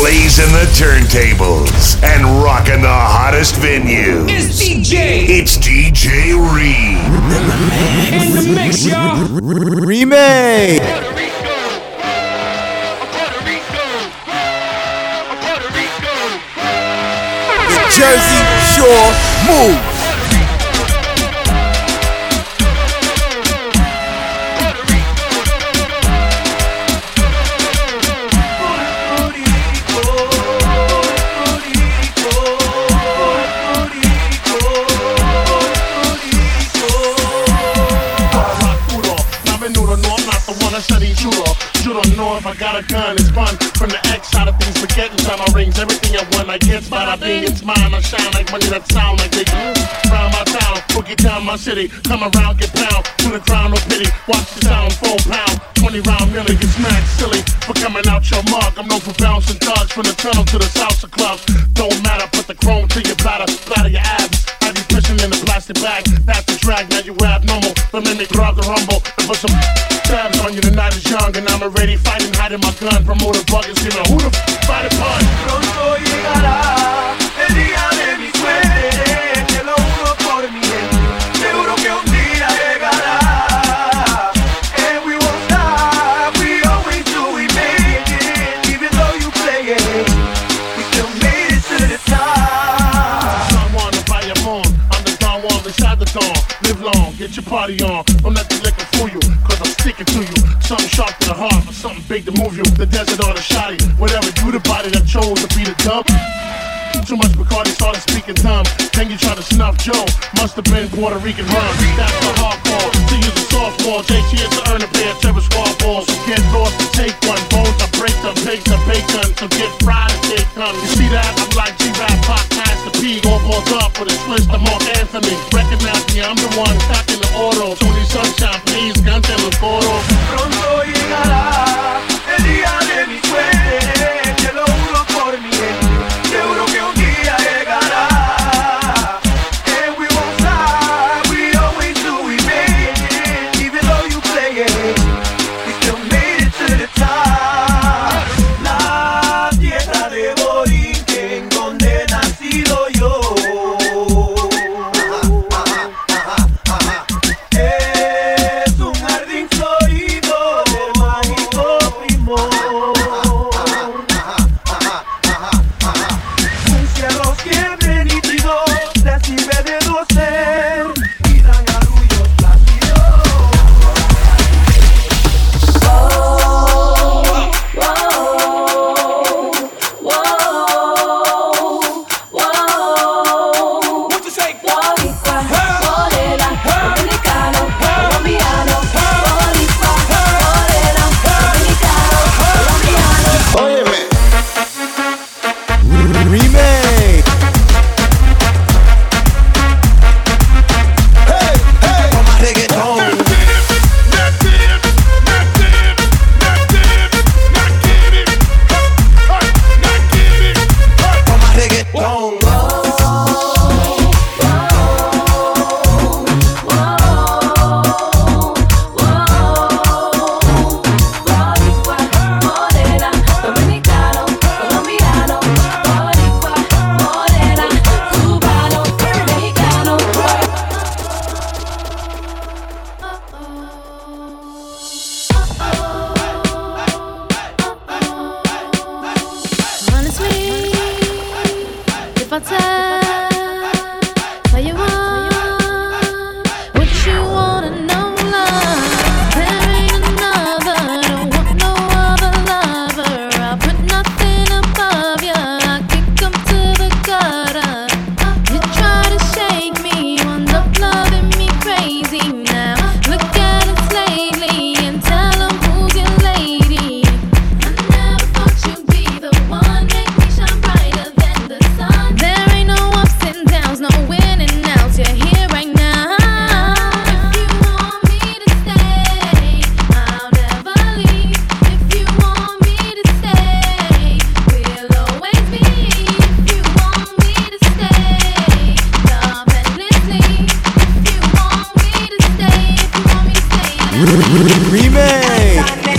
blazing the turntables and rocking the hottest venue. It's DJ It's DJ Reed. in the mix, y'all. Remake. Puerto Rico. Puerto Rico. Puerto Rico. Jersey Shore Move. I got a gun, it's fun. From the X side of things, forget inside my rings. Everything I want, I get, bada bing, it's mine. I shine like money that sound like they do. Round my boogie down my city. Come around, get pound, to the ground, no pity. Watch the sound, full pound. 20 round millie, get smacked silly for coming out your mug. I'm known for bouncing thugs from the tunnel to the salsa clubs. Don't matter, put the chrome to your bladder, splatter your abs. Have you pushing in a plastic bag? That's the drag, now you abnormal. But let me out the rumble and put some tabs on you. The night is young and I'm already fighting, hiding my gun. Promoter bugging, screaming, who the f fight it punch? Live long, get your party on. Don't let the liquor fool you, cause I'm sticking to you. Something sharp to the heart, or something big to move you. The desert or the shoddy, whatever. You the body that chose to be the dump. Too much Bacardi started speaking dumb. Then you try to snuff Joe. Must have been Puerto Rican rum. That's the hardcore. To use a softball. JT is to earn a pair of terror squad balls. So get lost and take one. Bones, I break them. Pigs, I bacon. So get fried as they come. You see that? I'm like G-Rap, Pop, Master P. All balls up with a twist. I'm Mark Anthony. Recognize me, I'm the one stacking the auto. Tony Sunshine, please, los coros. Pronto llegará el día de mi suerte, te lo Remake.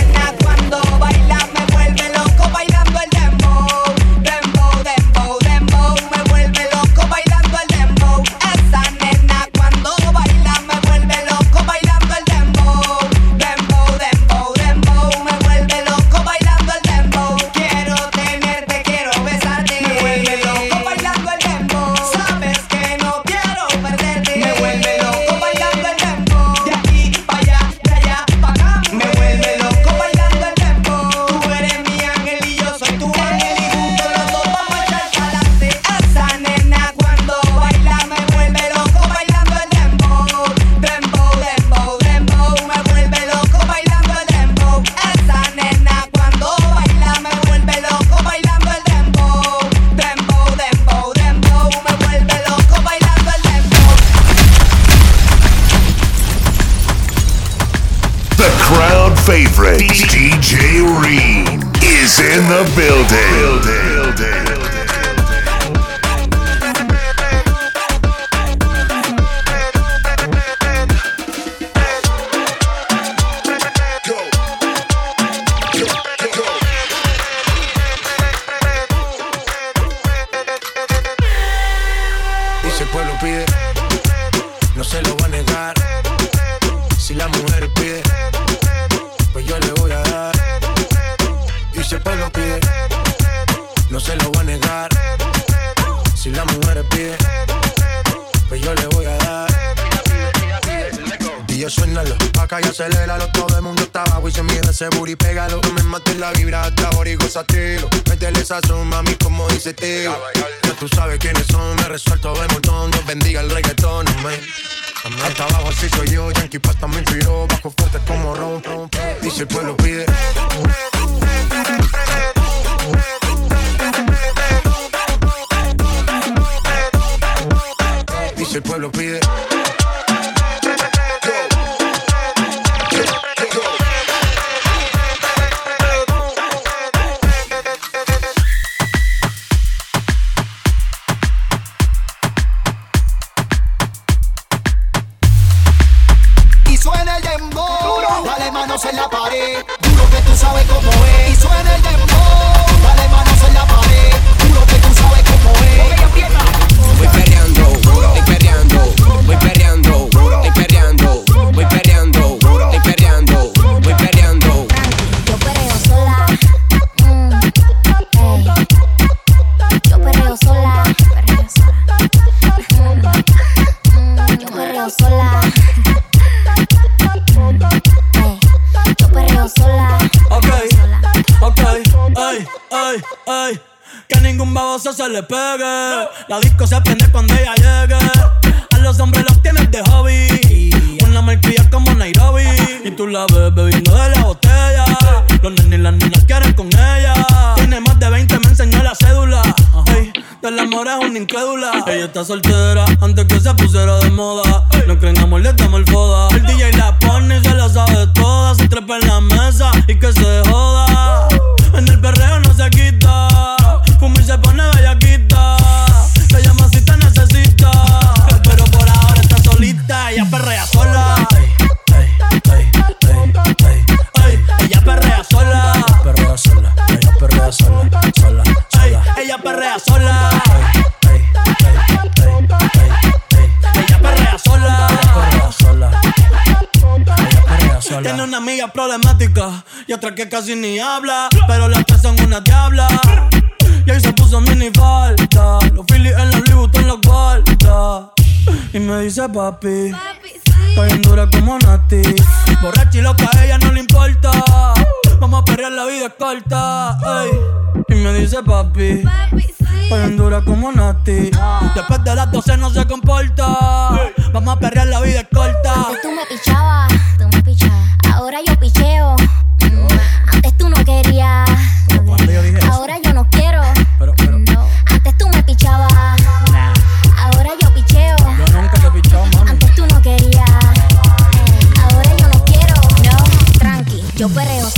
Si la mujer pide, pues yo le voy a dar. Yo suénalo, acá y aceléralo Todo el mundo está abajo y se mide ese booty Pégalo, no me mates la vibra hasta ahora y gozatelo Métele esa son, mami, como dice tío Ya tú sabes quiénes son, me resuelto de montón. Dios bendiga el reggaetón, amén. Hasta abajo así soy yo, Yankee Pasta me inspiró Bajo fuerte como ron, ron, Y si el pueblo pide el pueblo pide le pegue. La disco se prende cuando ella llegue. A los hombres los tienes de hobby. Una malcria como Nairobi. Y tú la ves bebiendo de la botella. Los nenes y las niñas quieren con ella. Tiene más de 20, me enseñó la cédula. Ey, del amor es una incrédula. Ella está soltera antes que se pusiera de moda. No creen amor, le damos el foda. El DJ la pone y se la sabe toda. Se trepa en la mesa y que se joda. En el perreo no se quita. Tiene una amiga problemática y otra que casi ni habla. Pero las tres son una diabla. Y ahí se puso mini falta. Los Phillies en la Louis Vuitton los guarda. Y me dice papi. Estoy en dura como Nati. Borracha y loca, a ella no le importa. Vamos a perrear, la vida es corta. ey. Y me dice papi. Estoy en dura como Nati. Después de las 12 no se comporta. Vamos a perrear, la vida es corta. Antes tú me pichabas, tú me pichabas. Ahora yo picheo. Mm, Antes tú no querías. yo eso? Ahora yo no quiero. Pero, pero, No. Antes tú me pichabas. nah. Ahora yo picheo. Yo nunca te he pichado, mami. Antes tú no querías. Ahora yo no quiero. No, tranqui, yo perreo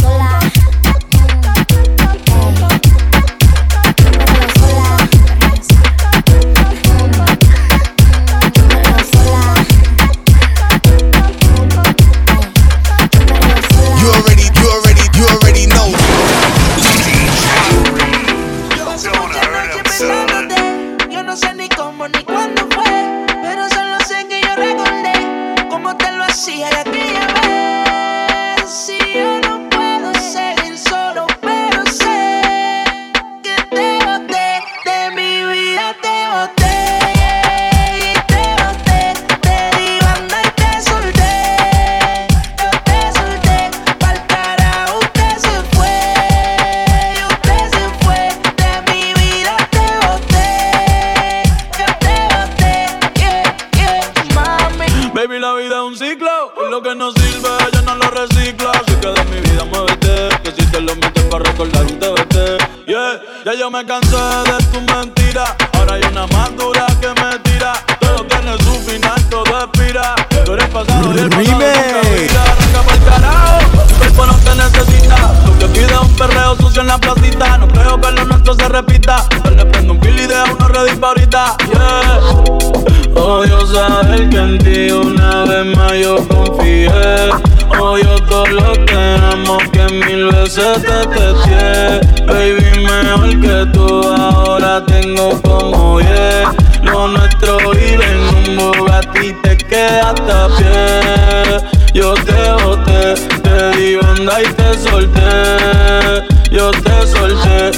lo solté.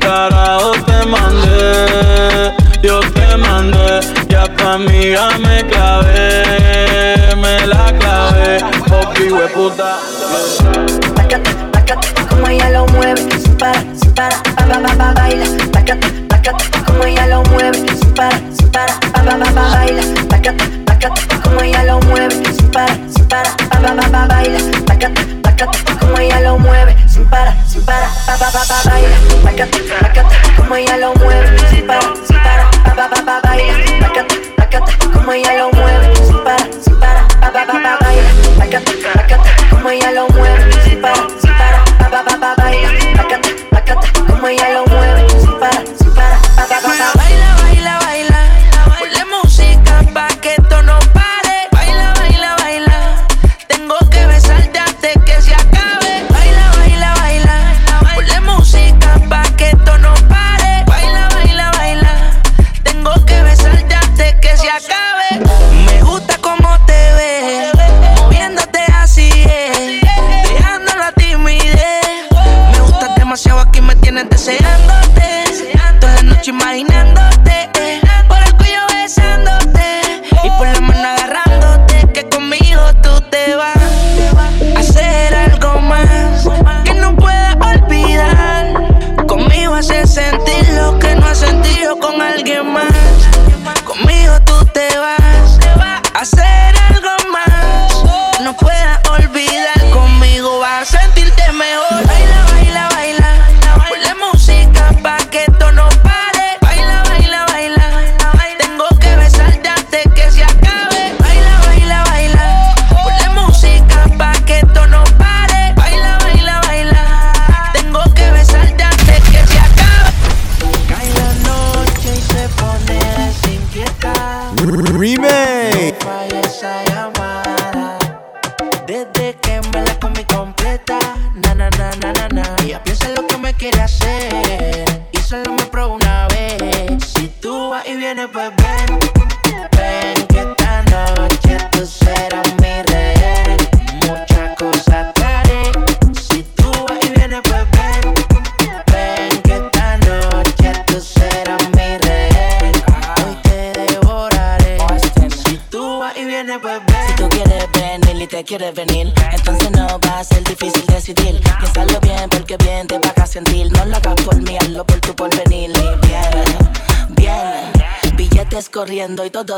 Carajo te mandé, yo te mandé. Ya pa' amiga me clavé, me la clavé. Popi, hueputa. Bácate, bácate, como ella lo mueve. Sin para, sin para, pa, pa, pa, pa, baila. Bácate, bácate, como ella lo mueve. Sin para, sin para, pa, pa, pa, pa, baila. Bácate, bácate, como ella lo mueve. Sin para, sin para, pa, pa, pa, pa, baila. sin para, pa pa pa pa baila, bácate, bácate, como ella lo mueve, Si para, si para, pa pa pa pa baila, bácate, bácate, como ella lo mueve, sin para, sin para, pa pa pa pa baila, bácate, baila, como ella lo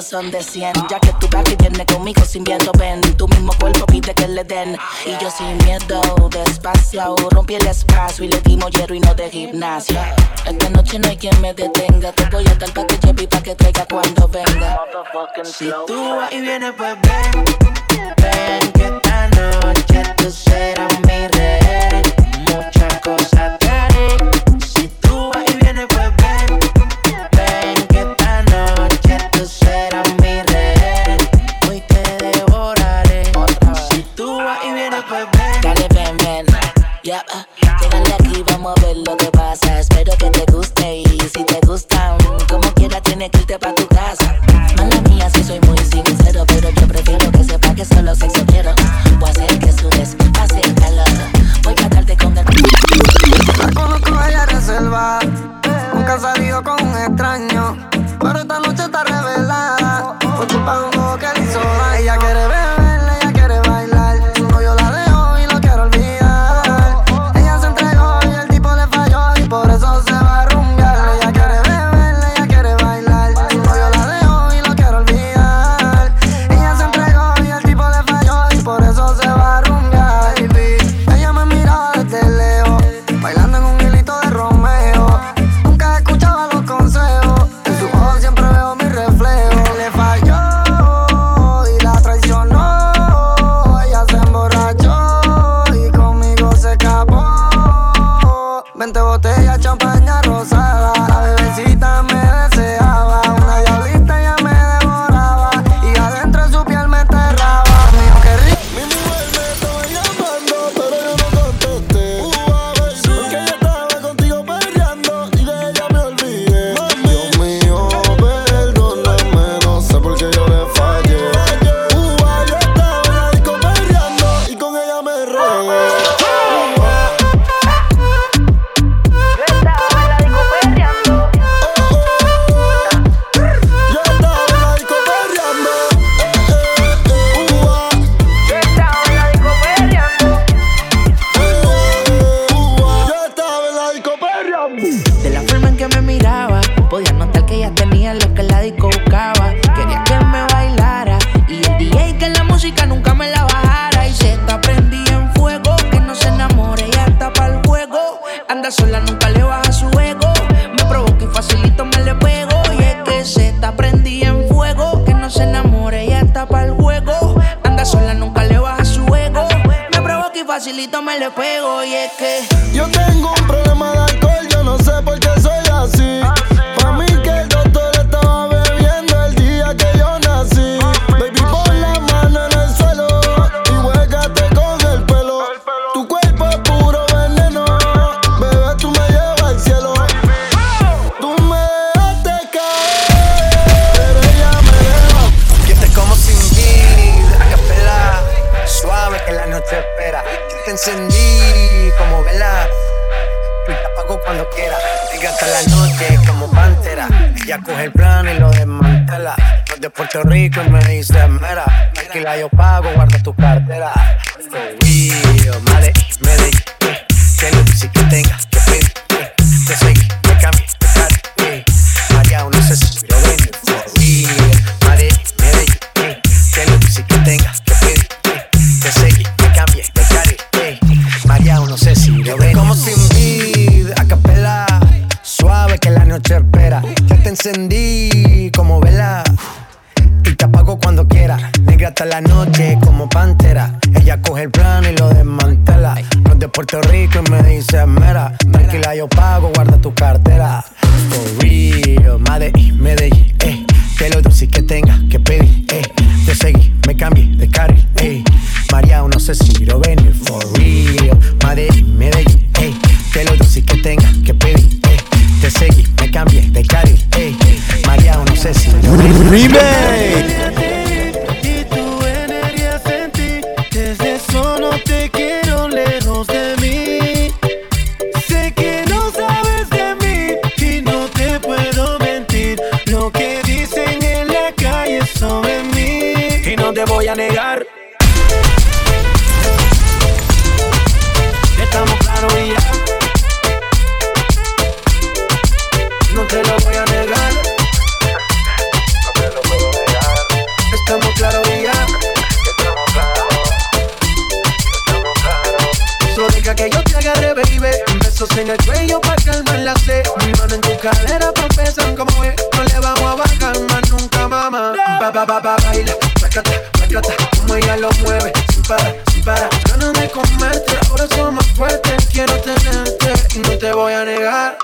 son de 100. Ya que tu que viene conmigo sin viento, ven. Tu mismo cuerpo pide que le den. Y yo sin miedo, despacio. Rompí el espacio y le dimos hierro y no de gimnasio. Esta noche no hay quien me detenga. Te voy a dar pa' que lleve y pa' que traiga cuando venga. Tú vas y vienes, pues. Ven que esta noche tú serás mi rey. Te voy a negar.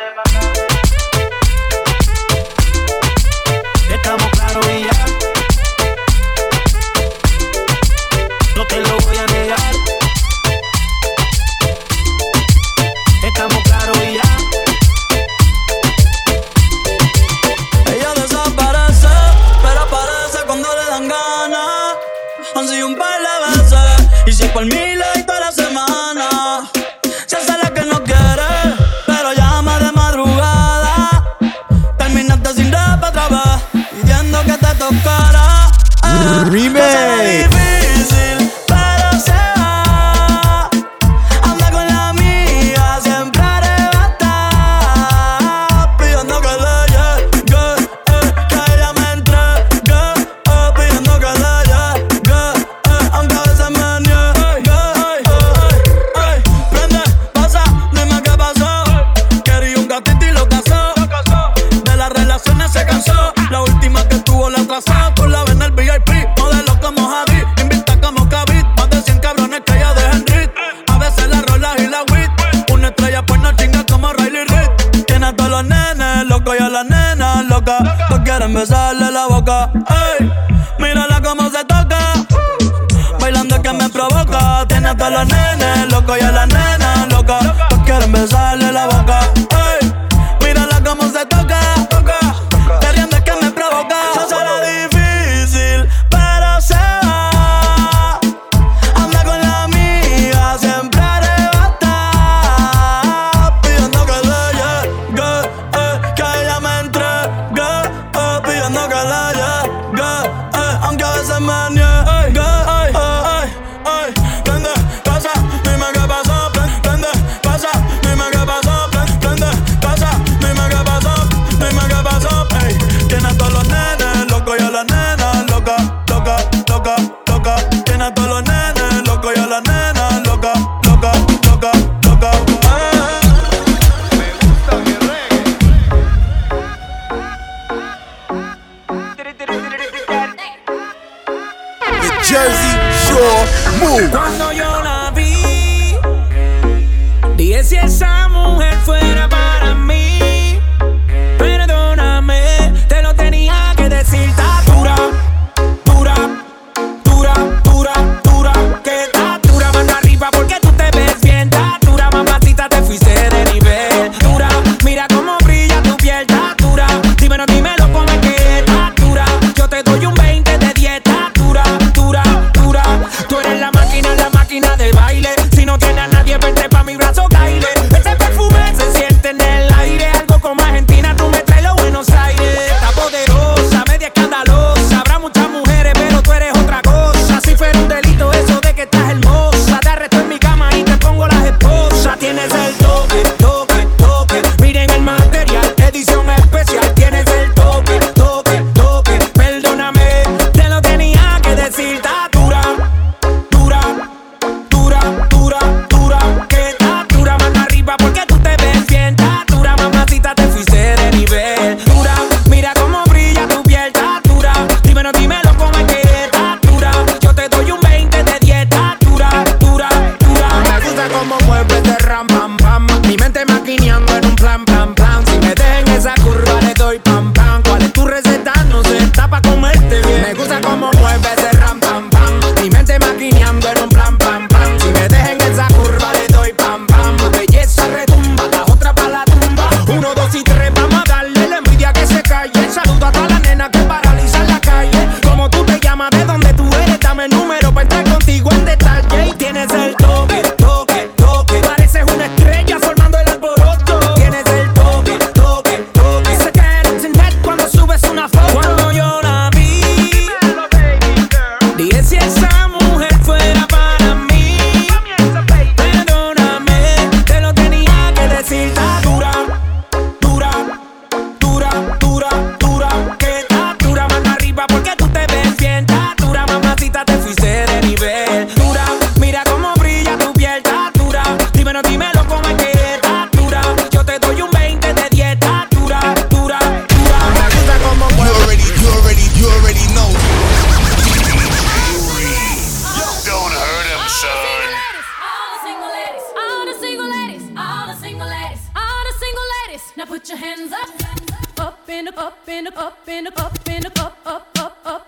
put your hands up, up and up, up and up, up and up, up and up, up, up, up.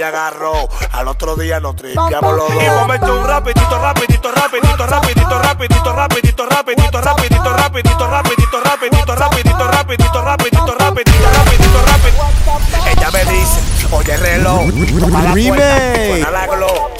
Me agarró. Al otro día nos tripiamos los dos. Y momento un rapidito, rapidito, rapidito, rapidito, rapidito, rapidito, rapidito, rapidito, rapidito, rapidito, rapidito, rapidito, rapidito, rapidito, rapidito, rapidito, rapidito. Ella me dice, oye, reloj, la glow,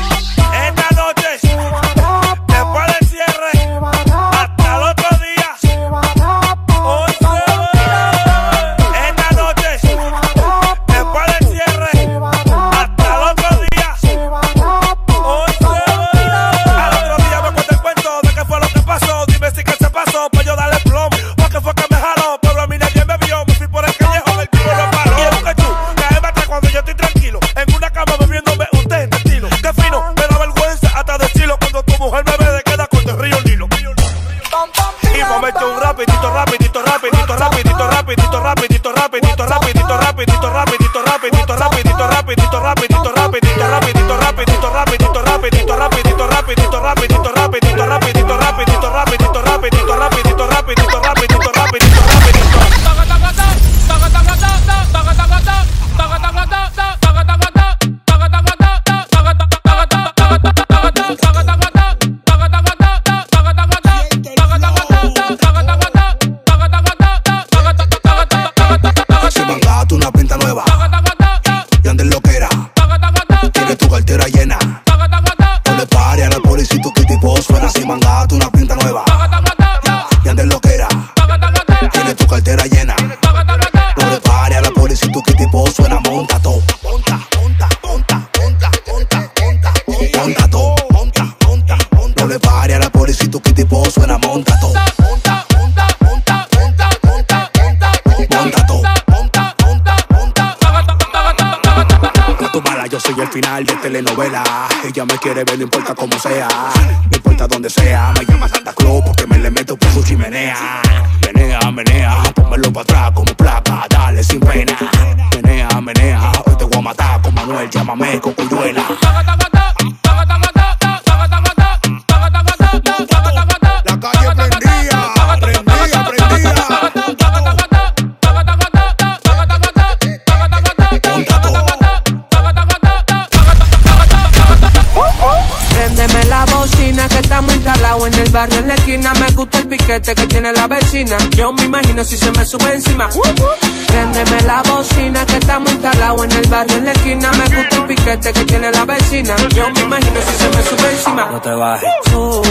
all day. Rapidito, rapidito, rapidito, rapidito, rapidito, rapidito, rapidito, rapidito, rapidito, rapidito, rapidito, rapidito, rapidito, rapidito, rapidito, telenovela. Ella me quiere ver, no importa cómo sea. Piquete que tiene la vecina. Yo me imagino si se me sube encima. Préndeme la bocina que estamos instalados en el barrio en la esquina. Me gusta el piquete que tiene la vecina. Yo me imagino si se me sube encima. No te bajes, Súbete,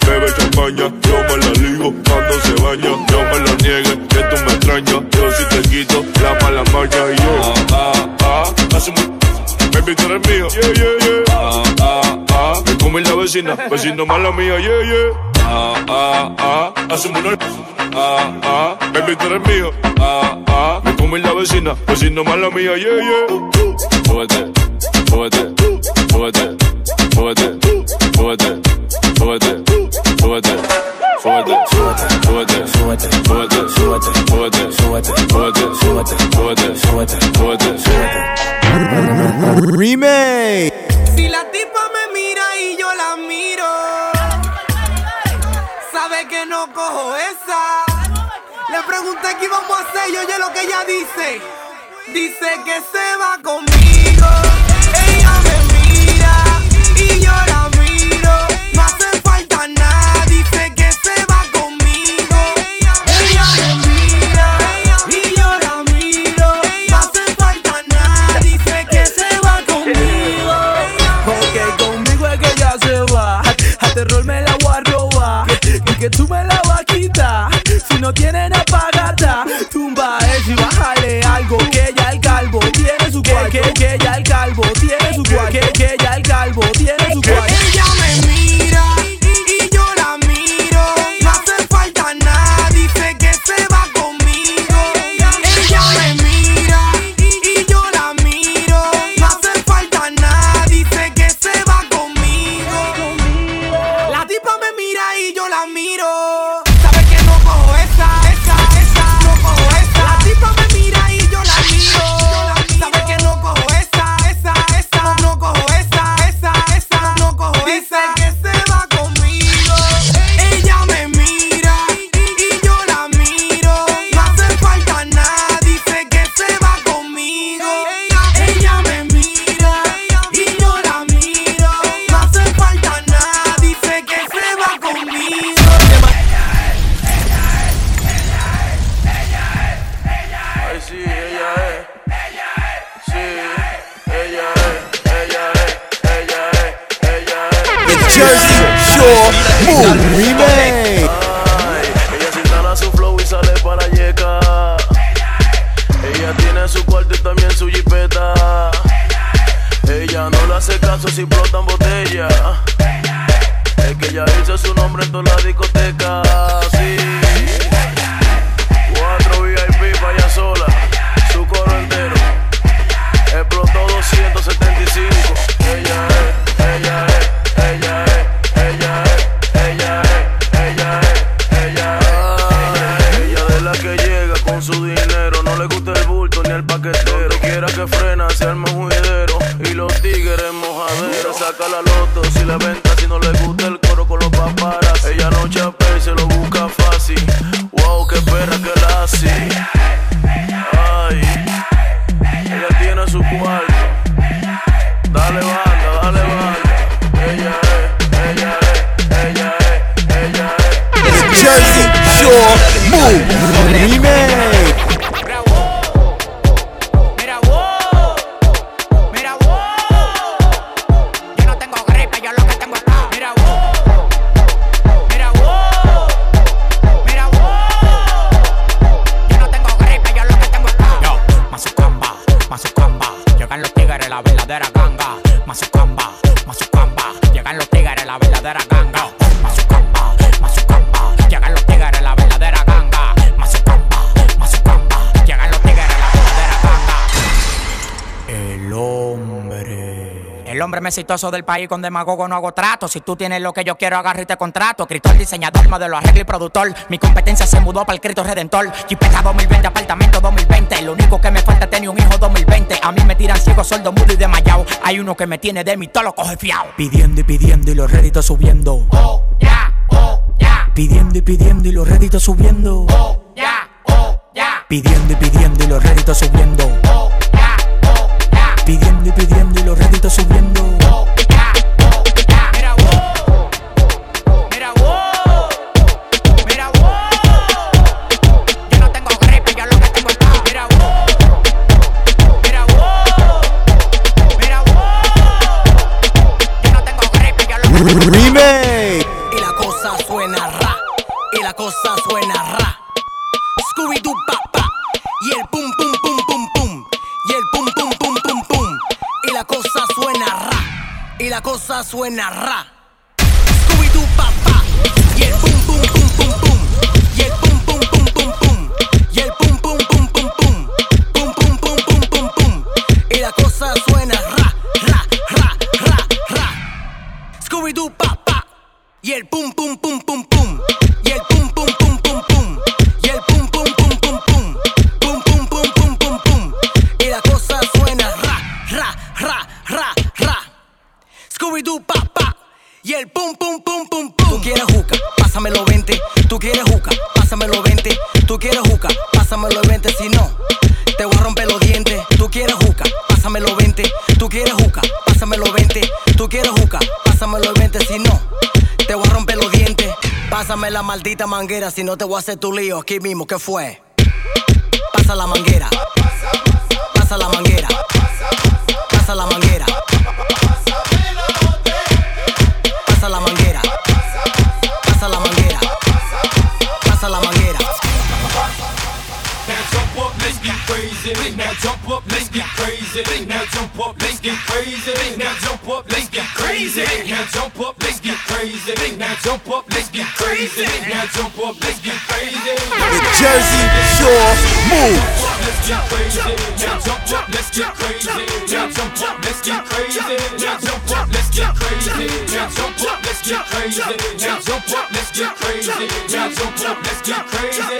bebe champaña. Yo me la ligo cuando se baña. Yo me lo niegue, que tú me extrañas. Yo si te quito la mala maña y yo. Ah, ah, ah. Baby, tú eres mío, yeah, yeah, yeah. Ah, ah, ah. Me come la vecina, vecino mala mía, yeah, yeah. Ah, ah, ah. Hacemos una. Ah, ah. Baby, tú eres mío. Ah, ah. Me come la vecina, vecino mala mía, yeah, yeah. Súbete, súbete, súbete, súbete, súbete, súbete, súbete. Súbete, súbete, súbete, súbete, súbete, súbete, súbete, súbete, súbete, súbete, súbete, súbete, súbete. Remake. Si la tipa me mira y yo la miro, sabe que no cojo esa. Le pregunté qué íbamos a hacer y oye lo que ella dice. Dice que se va conmigo. que tú me la vas a quitar. Si no tienen apagata, tumba eso y bájale algo que ya el calvo tiene su cuarto. talentoso del país con demagogo no hago trato. Si tú tienes lo que yo quiero, agarro y te contrato. Escritor, diseñador, modelo, arreglo y productor. Mi competencia se mudó para el Cristo Redentor. Chipeta 2020, apartamento 2020. Lo único que me falta es tener un hijo 2020. A mí me tiran ciego, soldo, mudo y desmayado. Hay uno que me tiene de mí, todo lo coge fiao. Pidiendo y pidiendo y los réditos subiendo. Oh, ya, yeah, oh, ya. Yeah. Pidiendo y pidiendo y los réditos subiendo. Oh, ya, yeah, oh, ya. Pidiendo y pidiendo y los réditos subiendo. Pidiendo y pidiendo y los réditos subiendo. Oh, yeah, oh. Mira, wow. Mira, wow. Mira, wow. Yo no tengo gripe, yo lo que tengo es paz. Mira, wow. Mira, wow. Mira, wow. Yo no tengo gripe, yo lo que tengo suena ra. si no te voy a hacer tu lío aquí mismo, ¿qué fue? Pasa la manguera. Pasa la manguera. Pasa la manguera. Pasa la manguera. Pasa la manguera. Pasa la manguera. Now jump up, let's get crazy. Now jump up, let's get crazy. Now jump up, let's get crazy. Now jump up, let's get crazy. Now jump up. now jump up, let's get crazy. Now jump up, let's get crazy. The Jersey Shore move. Let's get crazy. Now jump up, let's get crazy. Now jump up, let's get crazy. Now jump up, let's get crazy. Now jump up, let's get crazy. Now jump jump let's get crazy.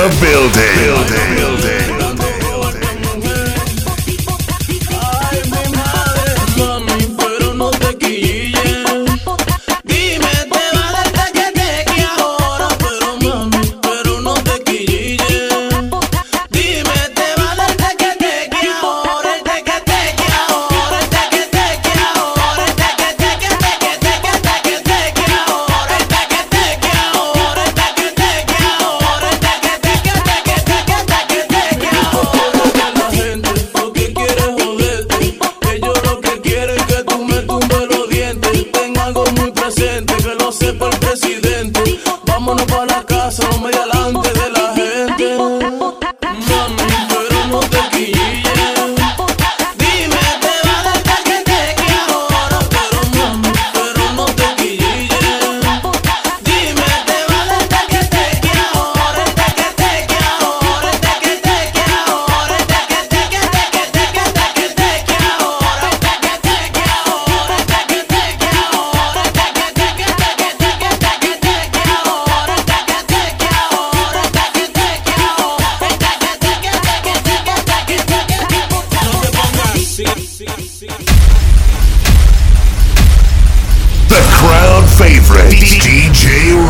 the building. building.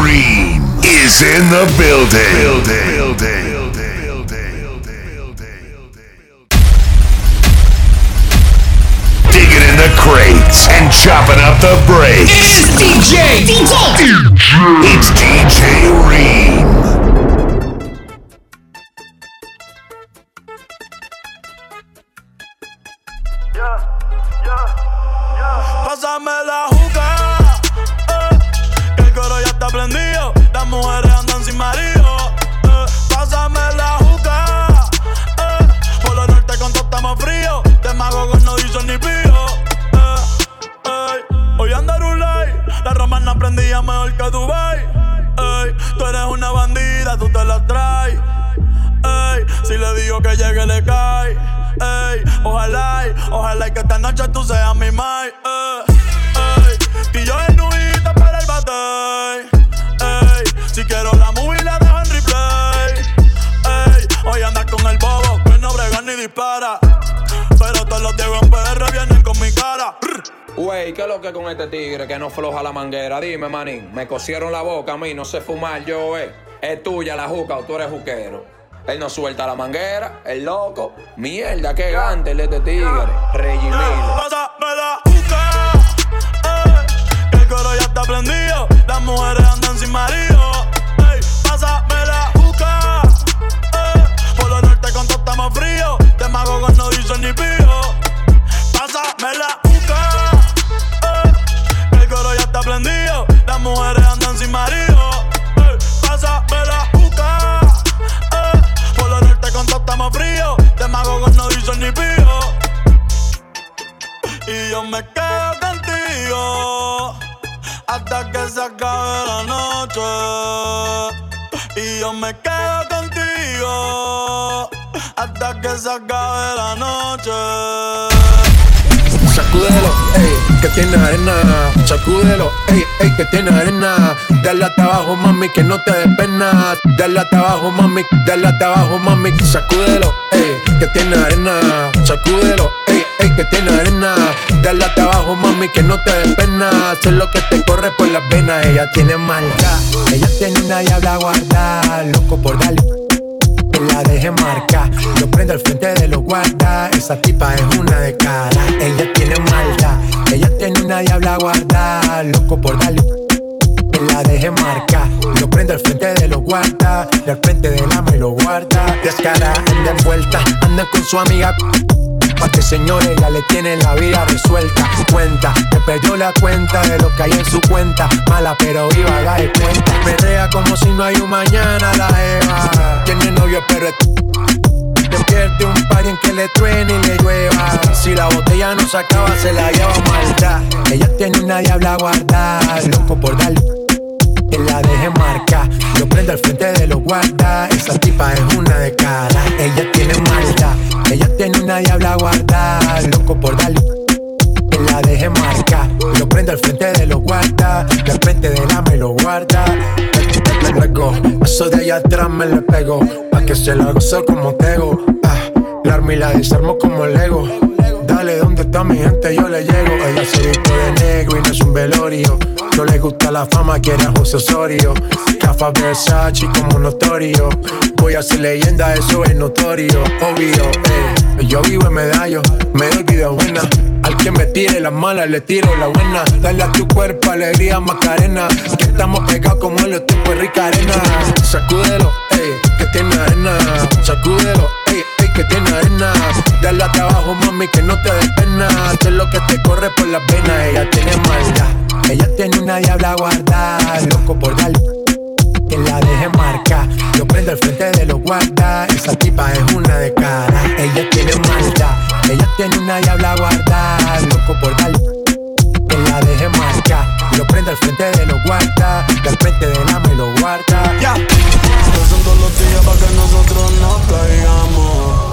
Green is in the building. building. building. Digging in the crates and chopping up the brakes. It's DJ. DJ. DJ. It's DJ Reem. Me cosieron la boca a mí, no sé fumar yo, eh. Es tuya la juca o tú eres juquero. Él no suelta la manguera, el loco. Mierda, qué gante el de este tigre. Regimilo. Me quedo contigo hasta que se acabe la noche. Sacúdelo, ey, que tiene arena. Sacúdelo, ey, ey, que tiene arena. Dale hasta abajo, mami, que no te dé pena. Dale hasta abajo, mami, dale hasta abajo, mami. Sacúdelo, ey, que tiene arena. Sacúdelo, ey, ey, que tiene arena. Dale hasta abajo, mami, que no te dé pena. Sé lo que te corre por las venas. Ella tiene maldad, ella tiene una diabla guardada. Loco por darle la deje marcar. Lo prendo al frente de los guardas. Esa tipa es una de cara. Ella tiene maldad. Ella tiene una diabla guardada. Loco por darle la deje marcar. Lo prendo al frente de los guardas. Y al frente de la me lo guarda. Descara, anda envuelta. Anda con su amiga. Pa' que señores ya le tienen la vida resuelta. Cuenta, que perdió la cuenta de lo que hay en su cuenta. Mala pero viva, haga de cuenta. Perrea como si no hay un mañana la Eva. Tiene novio pero es Despierte un par en que le truene y le llueva. Si la botella no se acaba, se la lleva maldad. Ella tiene una diabla guardada, loco por darle que la deje marcar. Lo prendo al frente de los guardas. Esa tipa es una de cara. Ella tiene maldad. Ella tiene una diabla guardada. Loco por darle la deje marcar. Lo prendo al frente de los guardas. Y al frente de la me lo guarda. Me pegó. Eso de allá atrás me le pegó. Pa' que se la gozo como tego. Ah, la armo y la desarmo como Lego. Dale, ¿dónde está mi gente? Yo le llego. Ella se viste de negro y no es un velorio. No le gusta la fama, quiere a José Osorio. Cafa Versace como notorio. Voy a ser leyenda, eso es notorio. Obvio, eh. Yo vivo en medallo, me doy vida buena. Al que me tire las malas, le tiro la buena. Dale a tu cuerpo alegría, Macarena. Que estamos pegados como tipos de rica arena. Sacúdelo, ey, que tiene arena. Sacúdelo, que tiene arena. Dale hasta abajo, mami, que no te dé pena. Sé lo que te corre por las venas. Ella tiene maldad. Ella tiene una diabla guardada. Loco por darle que la deje marcar. Lo prendo al frente de los guardas. Esa tipa es una de cara. Ella tiene maldad. Ella tiene una diabla guardada. Loco por darle que la deje marcar. Lo prendo al frente de los guardas. Y al frente de la me lo guarda. Todos los días para que nosotros no caigamos.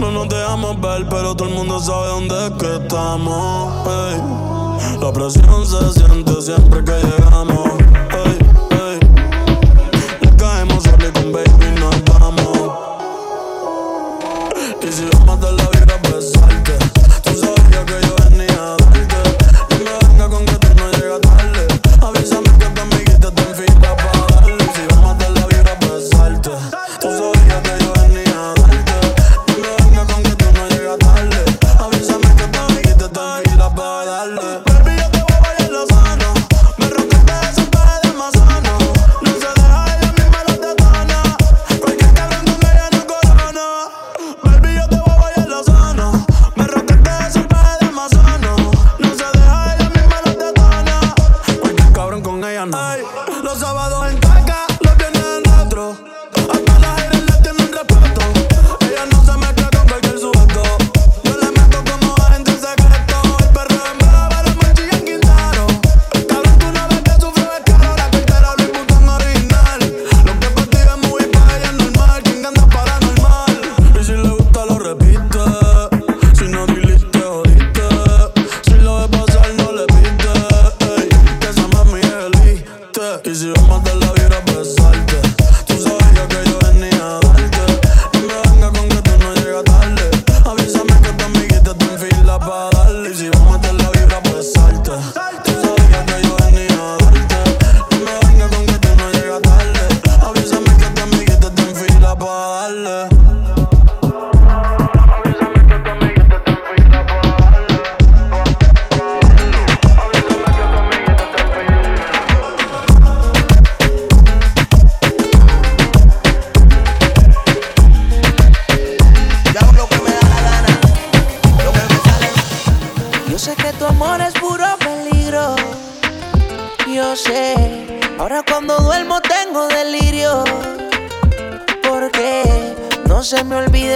No nos dejamos ver, pero todo el mundo sabe dónde es que estamos. ey. La presión se siente siempre que llegamos. ey,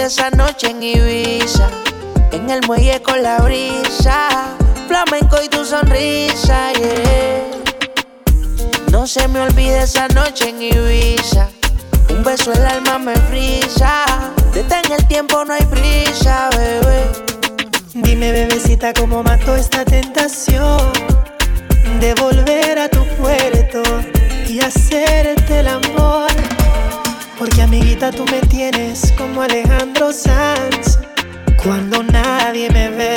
esa noche en Ibiza. En el muelle con la brisa. Flamenco y tu sonrisa, yeah. No se me olvide esa noche en Ibiza. Un beso el alma me frisa. Detén el tiempo, no hay prisa, bebé. Dime, bebecita, cómo mato esta tentación de volver a tu puerto y hacerte el amor. Porque, amiguita, tú me tienes como Alejandro Sanz. Cuando nadie me ve,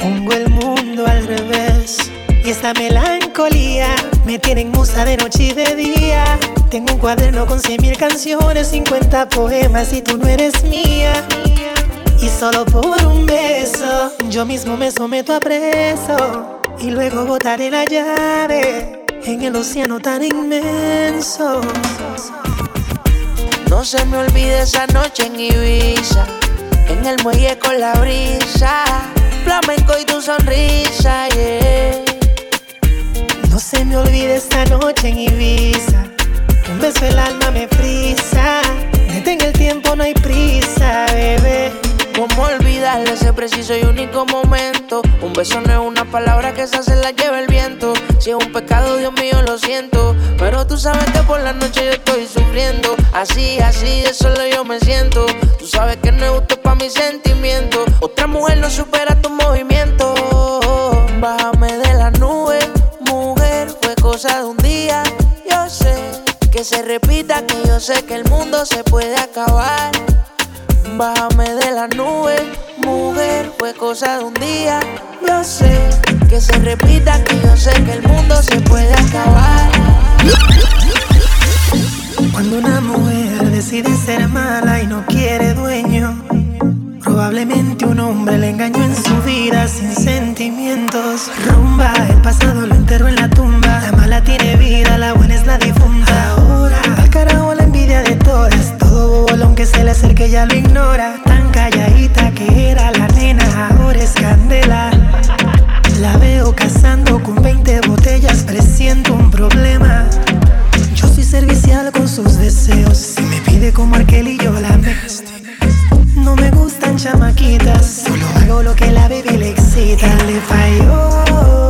pongo el mundo al revés. Y esta melancolía me tiene en musa de noche y de día. Tengo un cuaderno con cien mil canciones, 50 poemas y tú no eres mía. Y solo por un beso, yo mismo me someto a preso. Y luego botaré la llave en el océano tan inmenso. No se me olvide esa noche en Ibiza. En el muelle con la brisa. Flamenco y tu sonrisa, yeah. No se me olvide esta noche en Ibiza. Un beso el alma me frisa. Detén el tiempo, no hay prisa, bebé. ¿Cómo olvidar ese preciso y único momento? Un beso no es una palabra que esa se la lleva el viento. Si es un pecado, Dios mío, lo siento. Pero tú sabes que por la noche yo estoy sufriendo. Así, así, de solo yo me siento. Tú sabes que no es justo para mis sentimientos. Otra mujer no supera tu movimiento. Bájame de la nube, mujer, fue cosa de un día. Yo sé que se repita, que yo sé que el mundo se puede acabar. Bájame de la nube, mujer, fue cosa de un día. Yo sé que se repita, que yo sé que el mundo se puede acabar. Cuando una mujer decide ser mala y no quiere dueño, probablemente un hombre le engañó en su vida sin sentimientos. Rumba, el pasado lo enterró en la tumba. La mala tiene vida, la buena es la difunta. Que se le acerque ya lo ignora. Tan calladita que era la nena, ahora es candela. La veo cazando con 20 botellas, presiento un problema. Yo soy servicial con sus deseos. Si me pide como Arkel y yo la me. No me gustan chamaquitas, solo hago lo que la baby le excita. Le falló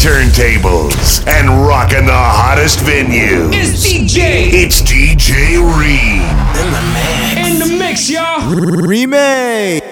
turntables and rocking the hottest venues. It's DJ. It's DJ Reed. In the mix. In the mix, y'all. Remake.